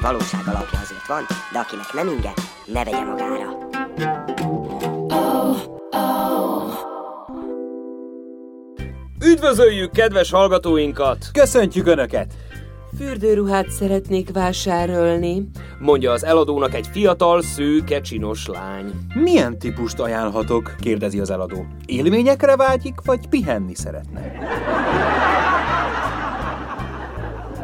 Némi valóság alapja azért van, de akinek nem inge, ne vegye magára. Üdvözöljük kedves hallgatóinkat! Köszöntjük Önöket! Fürdőruhát szeretnék vásárolni. Mondja az eladónak egy fiatal, szőke, csinos lány. Milyen típust ajánlhatok? kérdezi az eladó. Élményekre vágyik, vagy pihenni szeretne?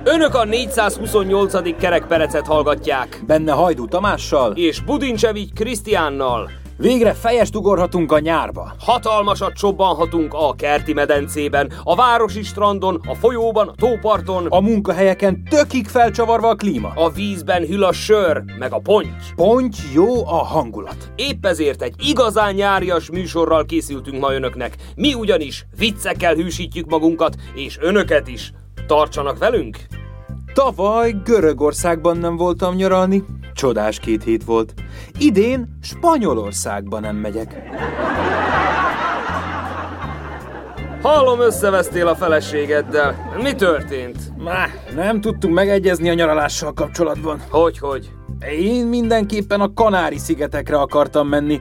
Önök a 428. kerekperecet hallgatják, Benne Hajdú Tamással? és Budincsevics Krisztiánnal. Végre fejest ugorhatunk a nyárba. Hatalmasat csobbanhatunk a kerti medencében, a városi strandon, a folyóban, a tóparton, A munkahelyeken tökig felcsavarva a klíma. a vízben hűl a sör, meg a ponty. Ponty jó a hangulat. Épp ezért egy igazán nyárias műsorral készültünk ma önöknek. Mi ugyanis viccekkel hűsítjük magunkat, és önöket is. Tartsanak velünk! Tavaly Görögországban nem voltam nyaralni. Csodás két hét volt. Idén Spanyolországban nem megyek. Hallom, összevesztél a feleségeddel. Mi történt? Má, nem tudtunk megegyezni a nyaralással kapcsolatban. Hogy, hogy? Én mindenképpen a Kanári-szigetekre akartam menni.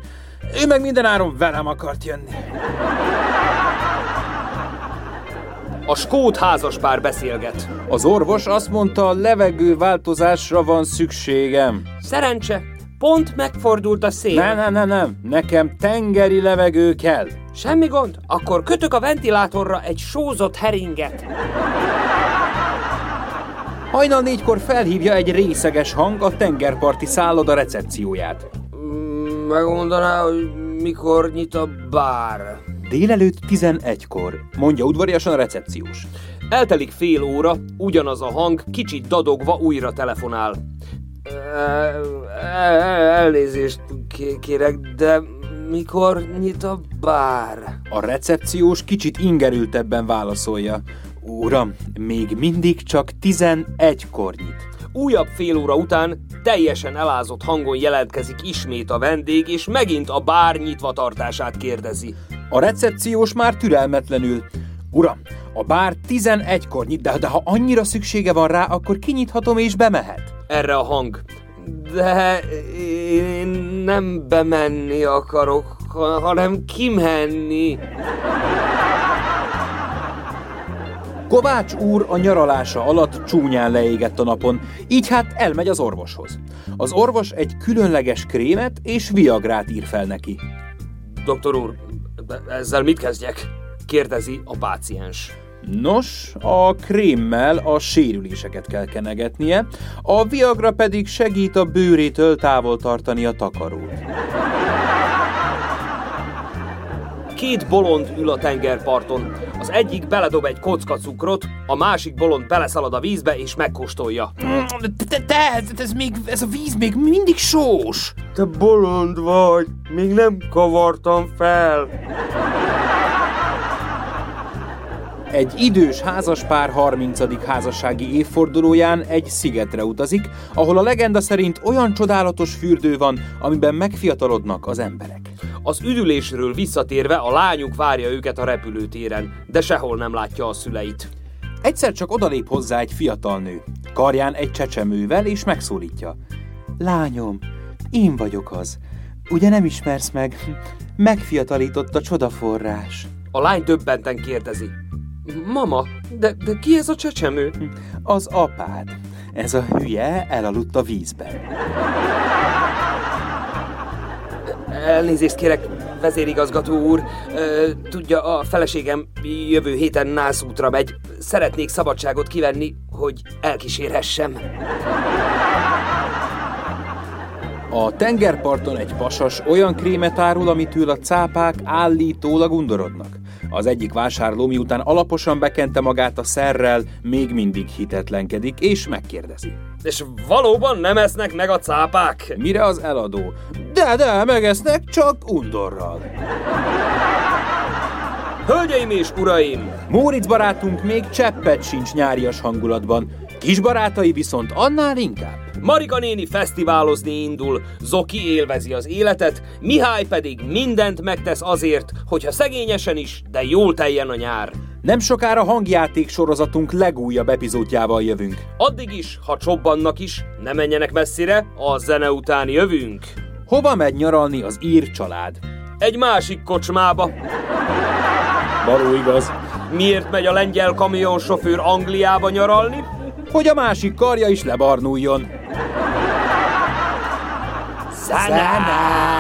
Ő meg mindenáron velem akart jönni. A skót házaspár beszélget. Az orvos azt mondta, levegő változásra van szükségem. Szerencse, pont megfordult a szél. Nem, nem, nem, nem. Nekem tengeri levegő kell. Semmi gond, akkor kötök a ventilátorra egy sózott heringet. Hajnal négykor felhívja egy részeges hang a tengerparti szálloda recepcióját. Mm, Megmondaná, hogy mikor nyit a bár. Délelőtt 11-kor, mondja udvariasan a recepciós. Eltelik fél óra, ugyanaz a hang, kicsit dadogva újra telefonál. Elnézést ké- kérek, de mikor nyit a bár? A recepciós kicsit ingerültebben válaszolja. Uram, még mindig csak 11-kor nyit. Újabb fél óra után teljesen elázott hangon jelentkezik ismét a vendég, és megint a bár nyitva tartását kérdezi. A recepciós már türelmetlenül. Uram, a bár 11-kor nyit, de, de ha annyira szüksége van rá, akkor kinyithatom és bemehet. Erre a hang. De én nem bemenni akarok, ha- hanem kimenni. Kovács úr a nyaralása alatt csúnyán leégett a napon, így hát elmegy az orvoshoz. Az orvos egy különleges krémet és viagrát ír fel neki. Doktor úr, ezzel mit kezdjek? Kérdezi a páciens. Nos, a krémmel a sérüléseket kell kenegetnie, a viagra pedig segít a bőrétől távol tartani a takarót. Két bolond ül a tengerparton. Az egyik beledob egy kocka cukrot, a másik bolond beleszalad a vízbe és megkóstolja. De, de, ez, még, ez a víz még mindig sós. Te bolond vagy, még nem kavartam fel. Egy idős házaspár 30. házassági évfordulóján egy szigetre utazik, ahol a legenda szerint olyan csodálatos fürdő van, amiben megfiatalodnak az emberek. Az üdülésről visszatérve a lányuk várja őket a repülőtéren, de sehol nem látja a szüleit. Egyszer csak odalép hozzá egy fiatal nő, karján egy csecsemővel, és megszólítja. Lányom, én vagyok az. Ugye nem ismersz meg? Megfiatalított a csodaforrás. A lány döbbenten kérdezi. Mama, de, de ki ez a csecsemő? Az apád. Ez a hülye elaludt a vízben. Elnézést kérek, vezérigazgató úr. Tudja, a feleségem jövő héten nászútra megy. Szeretnék szabadságot kivenni, hogy elkísérhessem. A tengerparton egy pasas olyan krémet árul, amitől a cápák állítólag undorodnak. Az egyik vásárló miután alaposan bekente magát a szerrel, még mindig hitetlenkedik, és megkérdezi. És valóban nem esznek meg a cápák? Mire az eladó? De, de, megesznek, csak undorral. Hölgyeim és uraim! Móricz barátunk még cseppet sincs nyárias hangulatban, kis barátai viszont annál inkább. Marika néni fesztiválozni indul, Zoki élvezi az életet, Mihály pedig mindent megtesz azért, hogyha szegényesen is, de jól teljen a nyár. Nem sokára hangjáték sorozatunk legújabb epizódjával jövünk. Addig is, ha csobbannak is, ne menjenek messzire, a zene után jövünk. Hova megy nyaralni az ír család? Egy másik kocsmába. Való igaz. Miért megy a lengyel kamionsofőr Angliába nyaralni? Hogy a másik karja is lebarnuljon. Zene! Buenas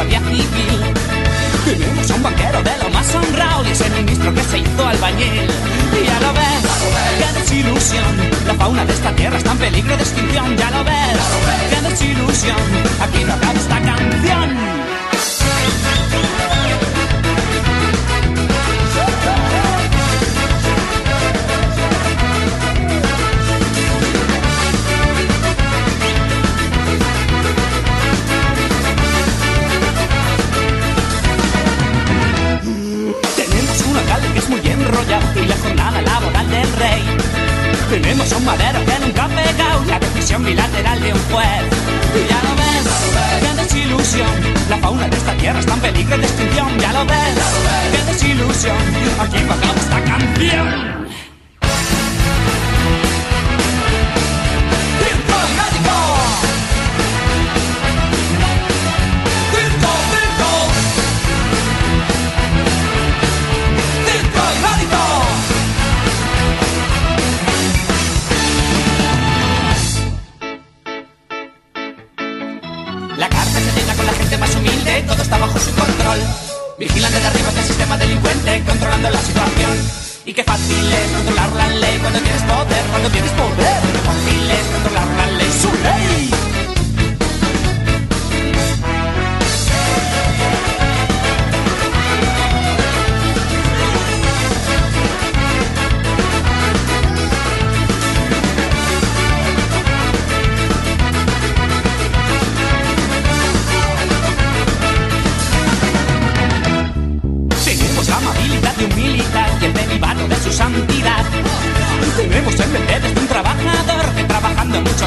guardia civil. Tenemos a un banquero de lo más honrado y ese ministro que se hizo albañil. Y ya lo ves, qué desilusión. La fauna de esta tierra está en peligro de extinción. Ya lo ves, qué desilusión. Aquí no acaba esta canción. Tenemos a un madero que nunca ha pegado la decisión bilateral de un juez. Y ya lo ves, qué desilusión. La fauna de esta tierra está en peligro de extinción. Ya lo ves, qué desilusión. Aquí acaba esta canción.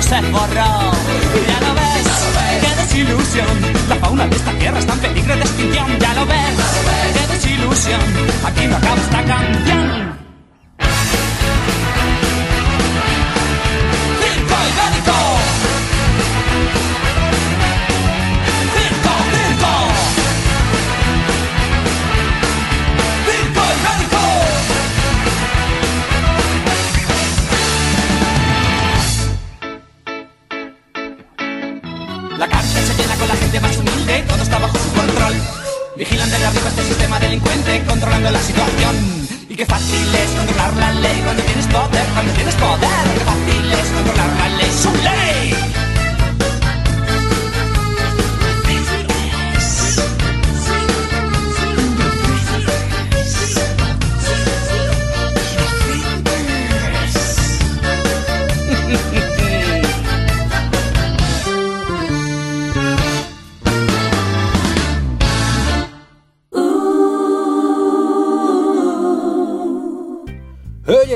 Se forró. Y ya lo ves, qué desilusión. La fauna de esta tierra está en peligro de extinción. Ya lo ves, qué desilusión. Aquí no acaba esta canción.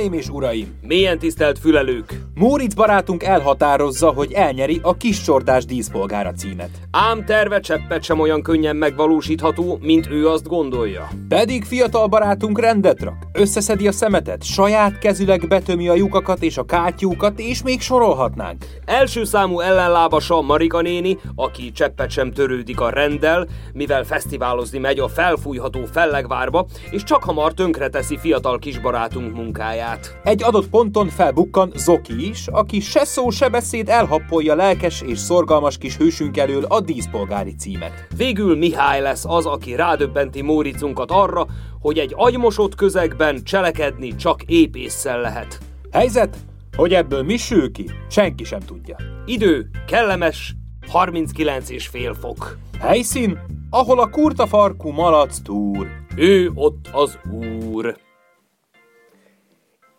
Hölgyeim és uraim! Milyen tisztelt fülelők! Móricz barátunk elhatározza, hogy elnyeri a kis csordás díszpolgára címet. Ám terve cseppet sem olyan könnyen megvalósítható, mint ő azt gondolja. Pedig fiatal barátunk rendet rak, összeszedi a szemetet, saját kezüleg betömi a lyukakat és a kátyúkat, és még sorolhatnánk. Első számú ellenlábasa Marika néni, aki cseppet sem törődik a rendel, mivel fesztiválozni megy a felfújható fellegvárba, és csak hamar tönkreteszi fiatal kisbarátunk munkáját. Egy adott ponton felbukkan Zoki is, aki se szó, se beszéd elhappolja lelkes és szorgalmas kis hősünk elől a díszpolgári címet. Végül Mihály lesz az, aki rádöbbenti Móricunkat arra, hogy egy agymosott közegben cselekedni csak épésszel lehet. Helyzet, hogy ebből mi sül ki, senki sem tudja. Idő kellemes 39 és fél fok. Helyszín, ahol a kurta farkú malac túr. Ő ott az úr.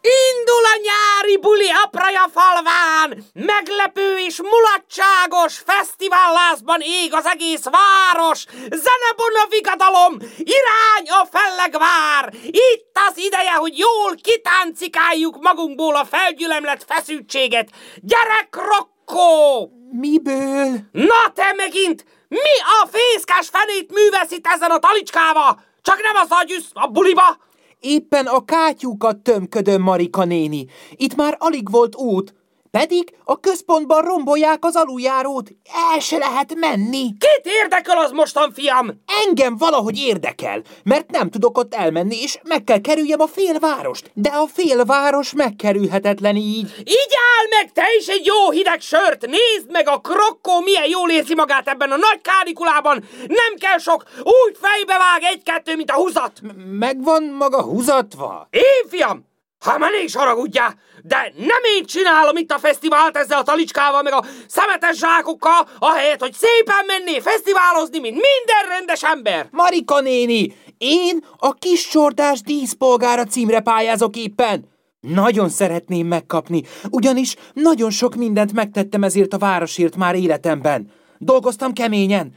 Indul a nyári buli Apraja falván! Meglepő és mulatságos fesztivállázban ég az egész város! Zenebona vigadalom! Irány a fellegvár! Itt az ideje, hogy jól kitáncikáljuk magunkból a felgyülemlett feszültséget! Gyerek rokkó! Miből? Na te megint! Mi a fészkás fenét művesz itt ezen a talicskával? Csak nem az agyüsz a buliba! Éppen a kátyúkat tömködöm, Marika néni. Itt már alig volt út. Pedig a központban rombolják az aluljárót. El se lehet menni. Kit érdekel az mostan, fiam? Engem valahogy érdekel, mert nem tudok ott elmenni, és meg kell kerüljem a félvárost. De a félváros megkerülhetetlen így. Így áll meg te is egy jó hideg sört! Nézd meg a krokkó milyen jól érzi magát ebben a nagy kánikulában! Nem kell sok, úgy fejbe vág egy-kettő, mint a húzat! Megvan maga húzatva? Én, fiam? Ha már ne is haragudjál, de nem én csinálom itt a fesztivált ezzel a talicskával, meg a szemetes zsákokkal, ahelyett, hogy szépen menné fesztiválozni, mint minden rendes ember. Marika néni, én a kis csordás díszpolgára címre pályázok éppen. Nagyon szeretném megkapni, ugyanis nagyon sok mindent megtettem ezért a városért már életemben. Dolgoztam keményen.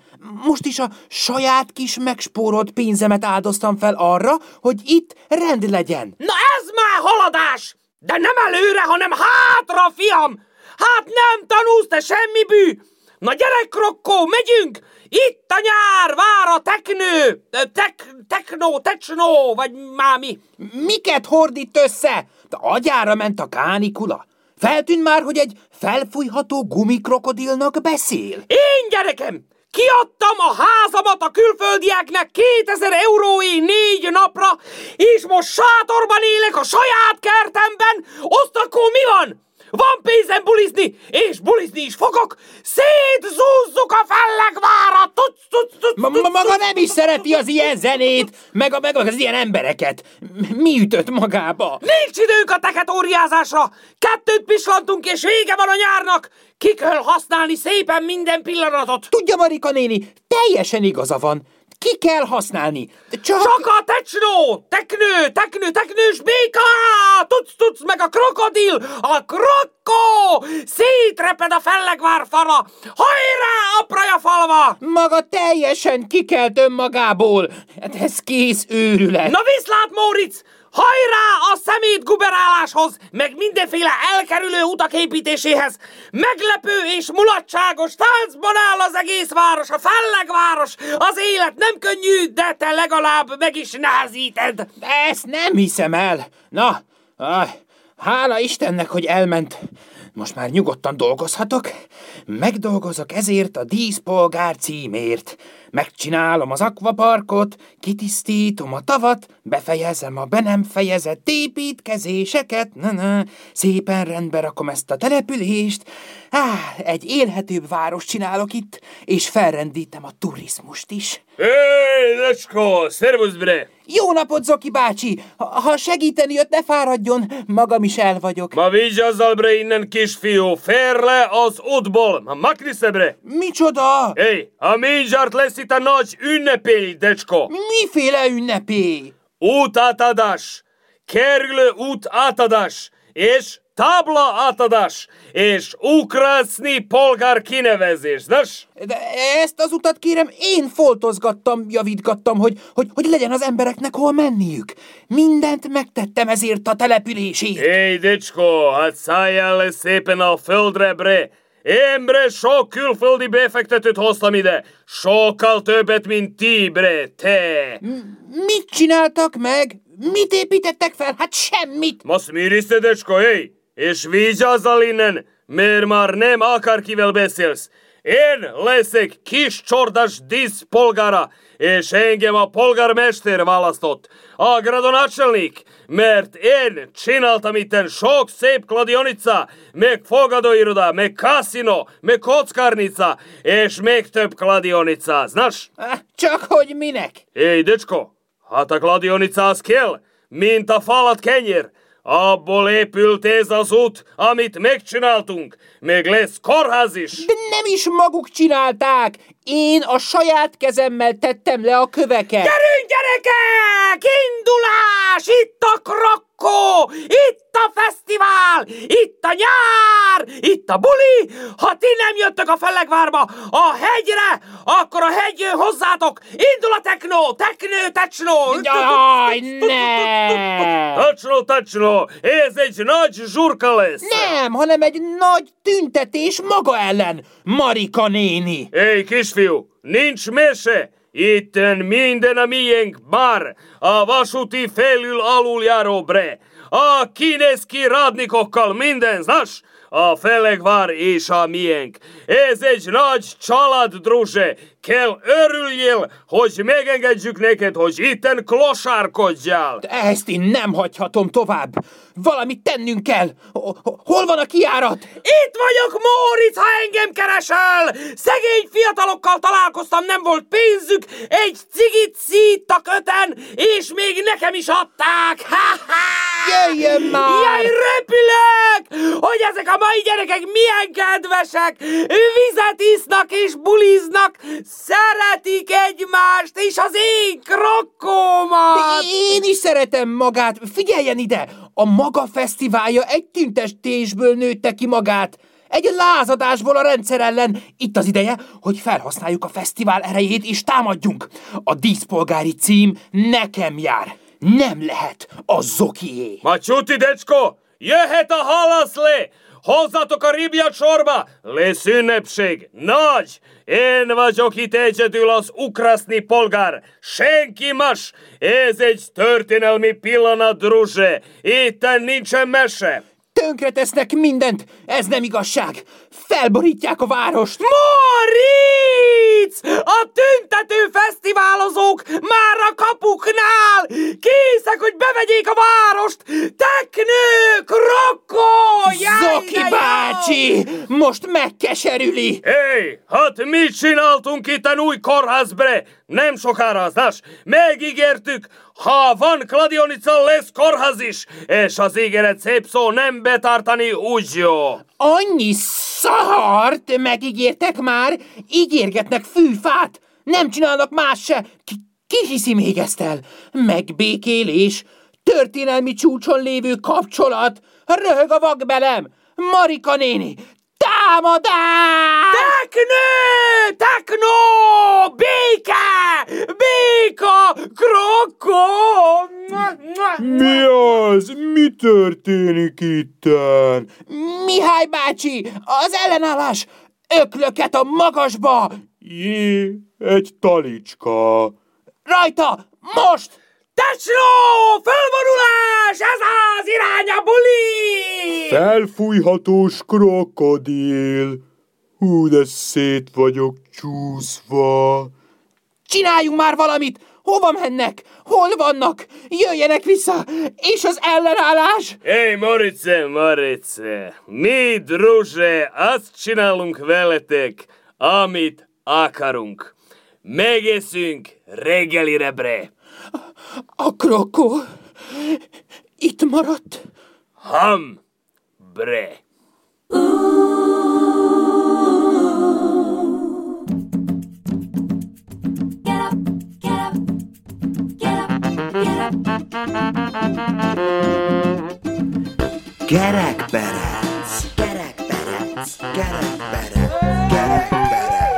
Most is a saját kis megspórolt pénzemet áldoztam fel arra, hogy itt rend legyen. Na ez már haladás! De nem előre, hanem hátra, fiam! Hát nem tanulsz te semmi bű! Na gyere, krokkó, megyünk! Itt a nyár, vár a teknő! Tek, teknó, tecsnó, vagy mámi. Miket hordít össze? De agyára ment a kánikula. Feltűnt már, hogy egy felfújható gumikrokodilnak beszél. Én, gyerekem, kiadtam a házamat a külföldieknek 2000 euróé négy napra, és most sátorban élek a saját kertemben, akkor mi van? Van pénzem bulizni, és bulizni is fogok, szétzúzzuk a Ma, ma maga nem is szereti az ilyen zenét, meg, a, meg az ilyen embereket. Mi ütött magába? Nincs időnk a teketóriázásra! Kettőt pislantunk, és vége van a nyárnak! Ki kell használni szépen minden pillanatot! Tudja, Marika néni, teljesen igaza van. Ki kell használni. Csak... Csak a tecsnó! Teknő, teknő, teknős béka! Tuc, tuc, meg a krokodil! A krokkó! Szétreped a fellegvár fala! Hajrá, apraja falva! Maga teljesen kikelt önmagából. Hát ez kész őrület. Na viszlát, Móricz! Hajrá a szemét guberáláshoz, meg mindenféle elkerülő utak építéséhez! Meglepő és mulatságos táncban áll az egész város, a fellegváros! Az élet nem könnyű, de te legalább meg is nehezíted! Ezt nem hiszem el. Na, ah, hála Istennek, hogy elment. Most már nyugodtan dolgozhatok. Megdolgozok ezért a díszpolgár címért. Megcsinálom az akvaparkot, kitisztítom a tavat, befejezem a be nem fejezett építkezéseket, na, na, szépen rendbe rakom ezt a települést. Á, egy élhetőbb város csinálok itt, és felrendítem a turizmust is. Hé, Lecsko, szervusz bre! Jó napot, Zoki bácsi! Ha- segíteni jött, ne fáradjon, magam is el vagyok. Ma vigyázzal bre innen, kisfiú, fér le az útból, ma makni se bre! Micsoda? Hé, a mindjárt lesz itt a nagy ünnepély, decsko! Miféle ünnepé? Út átadás, kerülő út átadás, és tábla átadás és ukrászni polgár kinevezés, nos? De ezt az utat kérem, én foltozgattam, javítgattam, hogy, hogy, hogy legyen az embereknek hol menniük. Mindent megtettem ezért a településért. Éj, dicsko, hát szálljál le szépen a földre, bre! Én, bre, sok külföldi befektetőt hoztam ide. Sokkal többet, mint ti, bre, te. Mit csináltak meg? Mit építettek fel? Hát semmit! Most miriszte, dicsko, éj! És vigyázzal innen, mert már nem akárkivel beszélsz. Én leszek kis csordás díszpolgára, és engem a polgármester választott, a gradonácselnik, mert én csináltam itten sok szép kladionica, meg fogadóiroda, meg kasino, meg kockárnica, és még több kladionica, znaš? Csak hogy minek? Éj, dicsko, hát a kladionica az kell, mint a falat kenyér. Abból épült ez az út, amit megcsináltunk. Még lesz kórház is. De nem is maguk csinálták! Én a saját kezemmel tettem le a köveket. Gyerünk, gyerekek! Indulás! Itt a krokkó! Itt a fesztivál! Itt a nyár! Itt a buli! Ha ti nem jöttök a Fellegvárba, a hegyre, akkor a hegy jön hozzátok! Indul a technó! Technő, technó! Jaj, ne! Tačno, tačno, ez egy nagy zsurka lesz. Nem, hanem egy nagy tüntetés maga ellen, Marika néni. Éj, kisfiú, nincs mese! Itten minden a miénk bár, a vasúti felül aluljáró bre. A kineszki radnikokkal minden, znaš? A Felegvár és a miénk. Ez egy nagy család, druže. Kell örüljél, hogy megengedjük neked, hogy itten klosárkodjál. De ezt én nem hagyhatom tovább. Valamit tennünk kell. Ho- ho- Hol van a kiárat? Itt vagyok, Móricz, ha engem keresel! Szegény fiatalokkal találkoztam, nem volt pénzük, egy cigit szíttak öten, és még nekem is adták! Ha-ha! Jöjjön már! Jaj, repülök! Hogy ezek a mai gyerekek milyen kedvesek! Vizet isznak és buliznak, szeretik egymást, és az én krokkómat! Én is szeretem magát. Figyeljen ide! A maga fesztiválja egy tüntetésből nőtte ki magát. Egy lázadásból a rendszer ellen. Itt az ideje, hogy felhasználjuk a fesztivál erejét és támadjunk. A díszpolgári cím nekem jár. Nem lehet a Zokié. Ma csuti, decsko, jöhet a hallasz Hozzatok a ribjat sorba! Lesz ünnepség! Nagy! Én vagyok itt egyedül az ukraszni polgár! Senki más! Ez egy történelmi pillanat, druzse! Itten nincsen mese! Tönkretesznek mindent. Ez nem igazság. Felborítják a várost. Moritz! A tüntető fesztiválozók már a kapuknál! Készek, hogy bevegyék a várost! Teknő, krokkó! jaj, Zoki jó! bácsi! Most megkeserüli. Hé, hát mit csináltunk itt a új kórházbre? Nem sokára, znaš, megígértük, ha van kladionica, lesz kórház is, és az ígéret szép szó nem betartani úgy jó. Annyi szart megígértek már, ígérgetnek fűfát, nem csinálnak más se. Ki, ki hiszi még ezt el? Megbékélés, történelmi csúcson lévő kapcsolat, röhög a vakbelem, Marika néni, támadás! Teknő! Teknó! Béke! Béka! Krokkó! Mi az? Mi történik itten? Mihály bácsi, az ellenállás, öklöket a magasba, Jé, egy talicska. rajta, most! Tecsnó! Fölvonulás! Ez az irány a buli! Felfújhatós krokodil. Hú, de szét vagyok csúszva. Csináljunk már valamit! Hova mennek? Hol vannak? Jöjjenek vissza! És az ellenállás? Hé, Morice, Morice, mi, druže, azt csinálunk veletek, amit akarunk. Megeszünk reggelire, bre. A krokó itt maradt? Ham, bre. Gerekperec, gerekperec, gerekperec, gerekperec.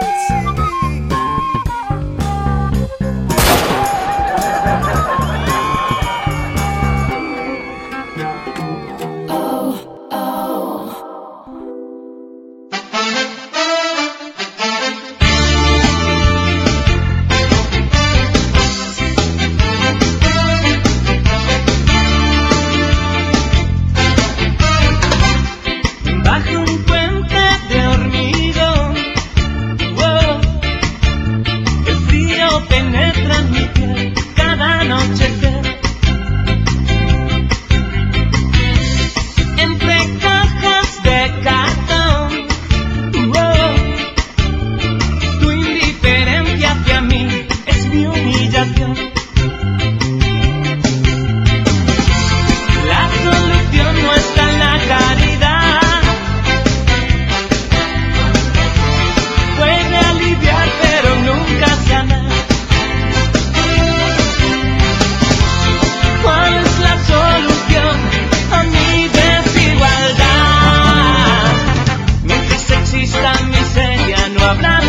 Love. now.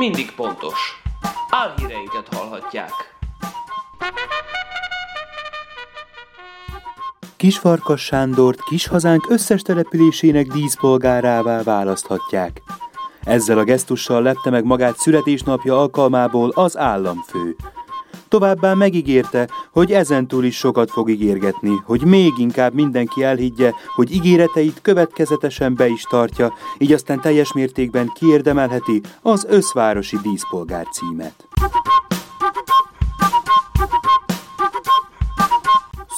mindig pontos. Álhíreinket hallhatják. Kisfarkas Sándort kishazánk összes településének díszpolgárává választhatják. Ezzel a gesztussal lepte meg magát születésnapja alkalmából az államfő. Továbbá megígérte, hogy ezentúl is sokat fog ígérgetni, hogy még inkább mindenki elhiggye, hogy ígéreteit következetesen be is tartja, így aztán teljes mértékben kiérdemelheti az összvárosi díszpolgár címet.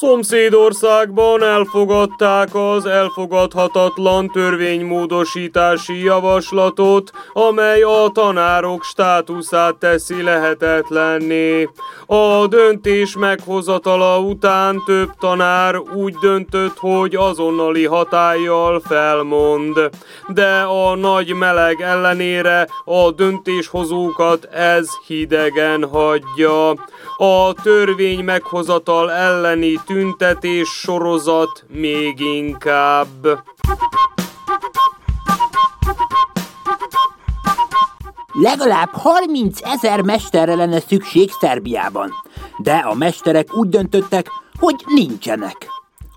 Szomszédországban elfogadták az elfogadhatatlan törvénymódosítási javaslatot, amely a tanárok státuszát teszi lehetetlenné. A döntés meghozatala után több tanár úgy döntött, hogy azonnali hatállyal felmond. De a nagy meleg ellenére a döntéshozókat ez hidegen hagyja. A törvény meghozatal elleni tüntetés sorozat még inkább. Legalább 30 ezer mesterre lenne szükség Szerbiában, de a mesterek úgy döntöttek, hogy nincsenek.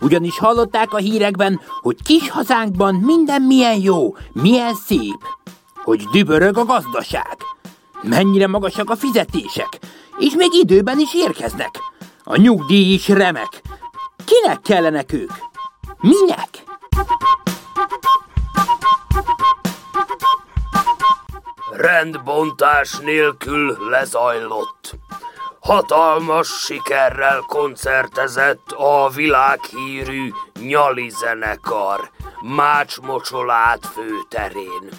Ugyanis hallották a hírekben, hogy kis hazánkban minden milyen jó, milyen szép, hogy dübörög a gazdaság, mennyire magasak a fizetések, és még időben is érkeznek. A nyugdíj is remek. Kinek kellenek ők? Minek? Rendbontás nélkül lezajlott. Hatalmas sikerrel koncertezett a világhírű Nyali zenekar Mács Mocsolát főterén.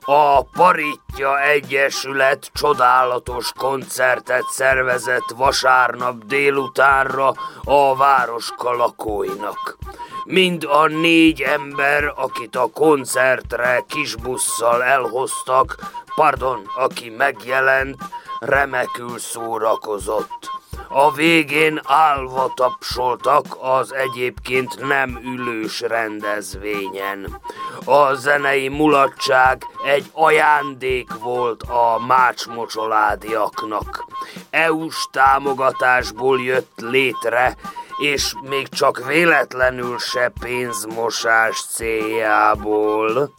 A Paritja Egyesület csodálatos koncertet szervezett vasárnap délutánra a városka lakóinak. Mind a négy ember, akit a koncertre kisbusszal elhoztak, pardon, aki megjelent, remekül szórakozott. A végén állva tapsoltak az egyébként nem ülős rendezvényen. A zenei mulatság egy ajándék volt a mácsmocsoládiaknak. EU-s támogatásból jött létre, és még csak véletlenül se pénzmosás céljából.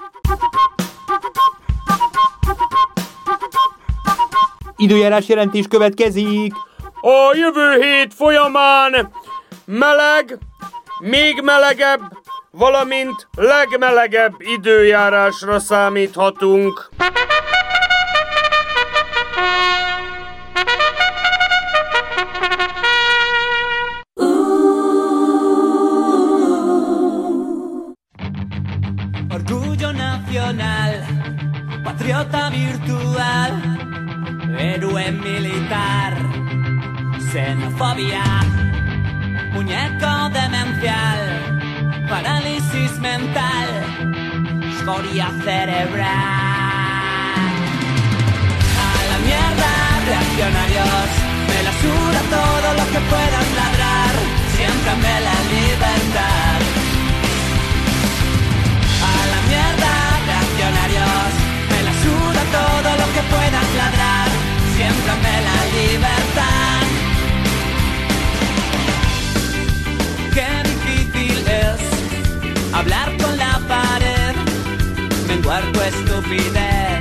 Időjárás jelentés következik. A jövő hét folyamán meleg, még melegebb, valamint legmelegebb időjárásra számíthatunk. Muñeco demencial, parálisis mental, escoria cerebral. A la mierda, reaccionarios, me la suda todo lo que puedan ladrar, siempre la libertad. A la mierda, reaccionarios, me la suda todo lo que puedas ladrar, siempre la libertad. Menguar tu estupidez,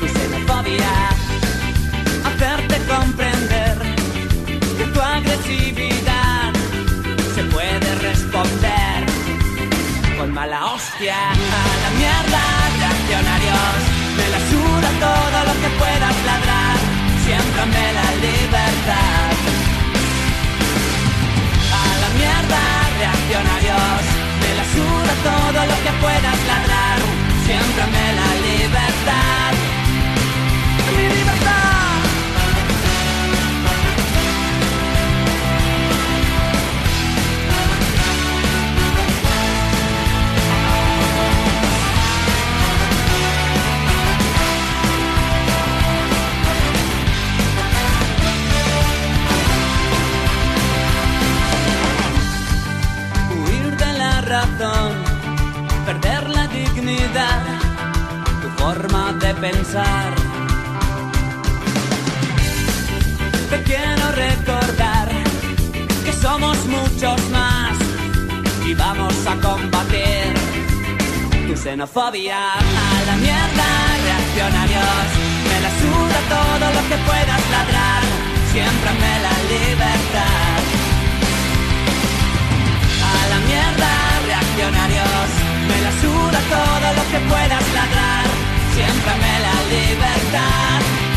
tu xenofobia, hacerte comprender que tu agresividad se puede responder con mala hostia. A la mierda, reaccionarios, me la suda todo lo que puedas ladrar, siempre me la libertad. A la mierda, reaccionarios, me la suda todo lo que puedas ladrar, siempre me la libertad. Mi libertad. Te quiero recordar que somos muchos más y vamos a combatir tu xenofobia. A la mierda, reaccionarios, me la suda todo lo que puedas ladrar, siempre me la libertad. A la mierda, reaccionarios, me la suda todo lo que puedas ladrar, siempre me la libertad.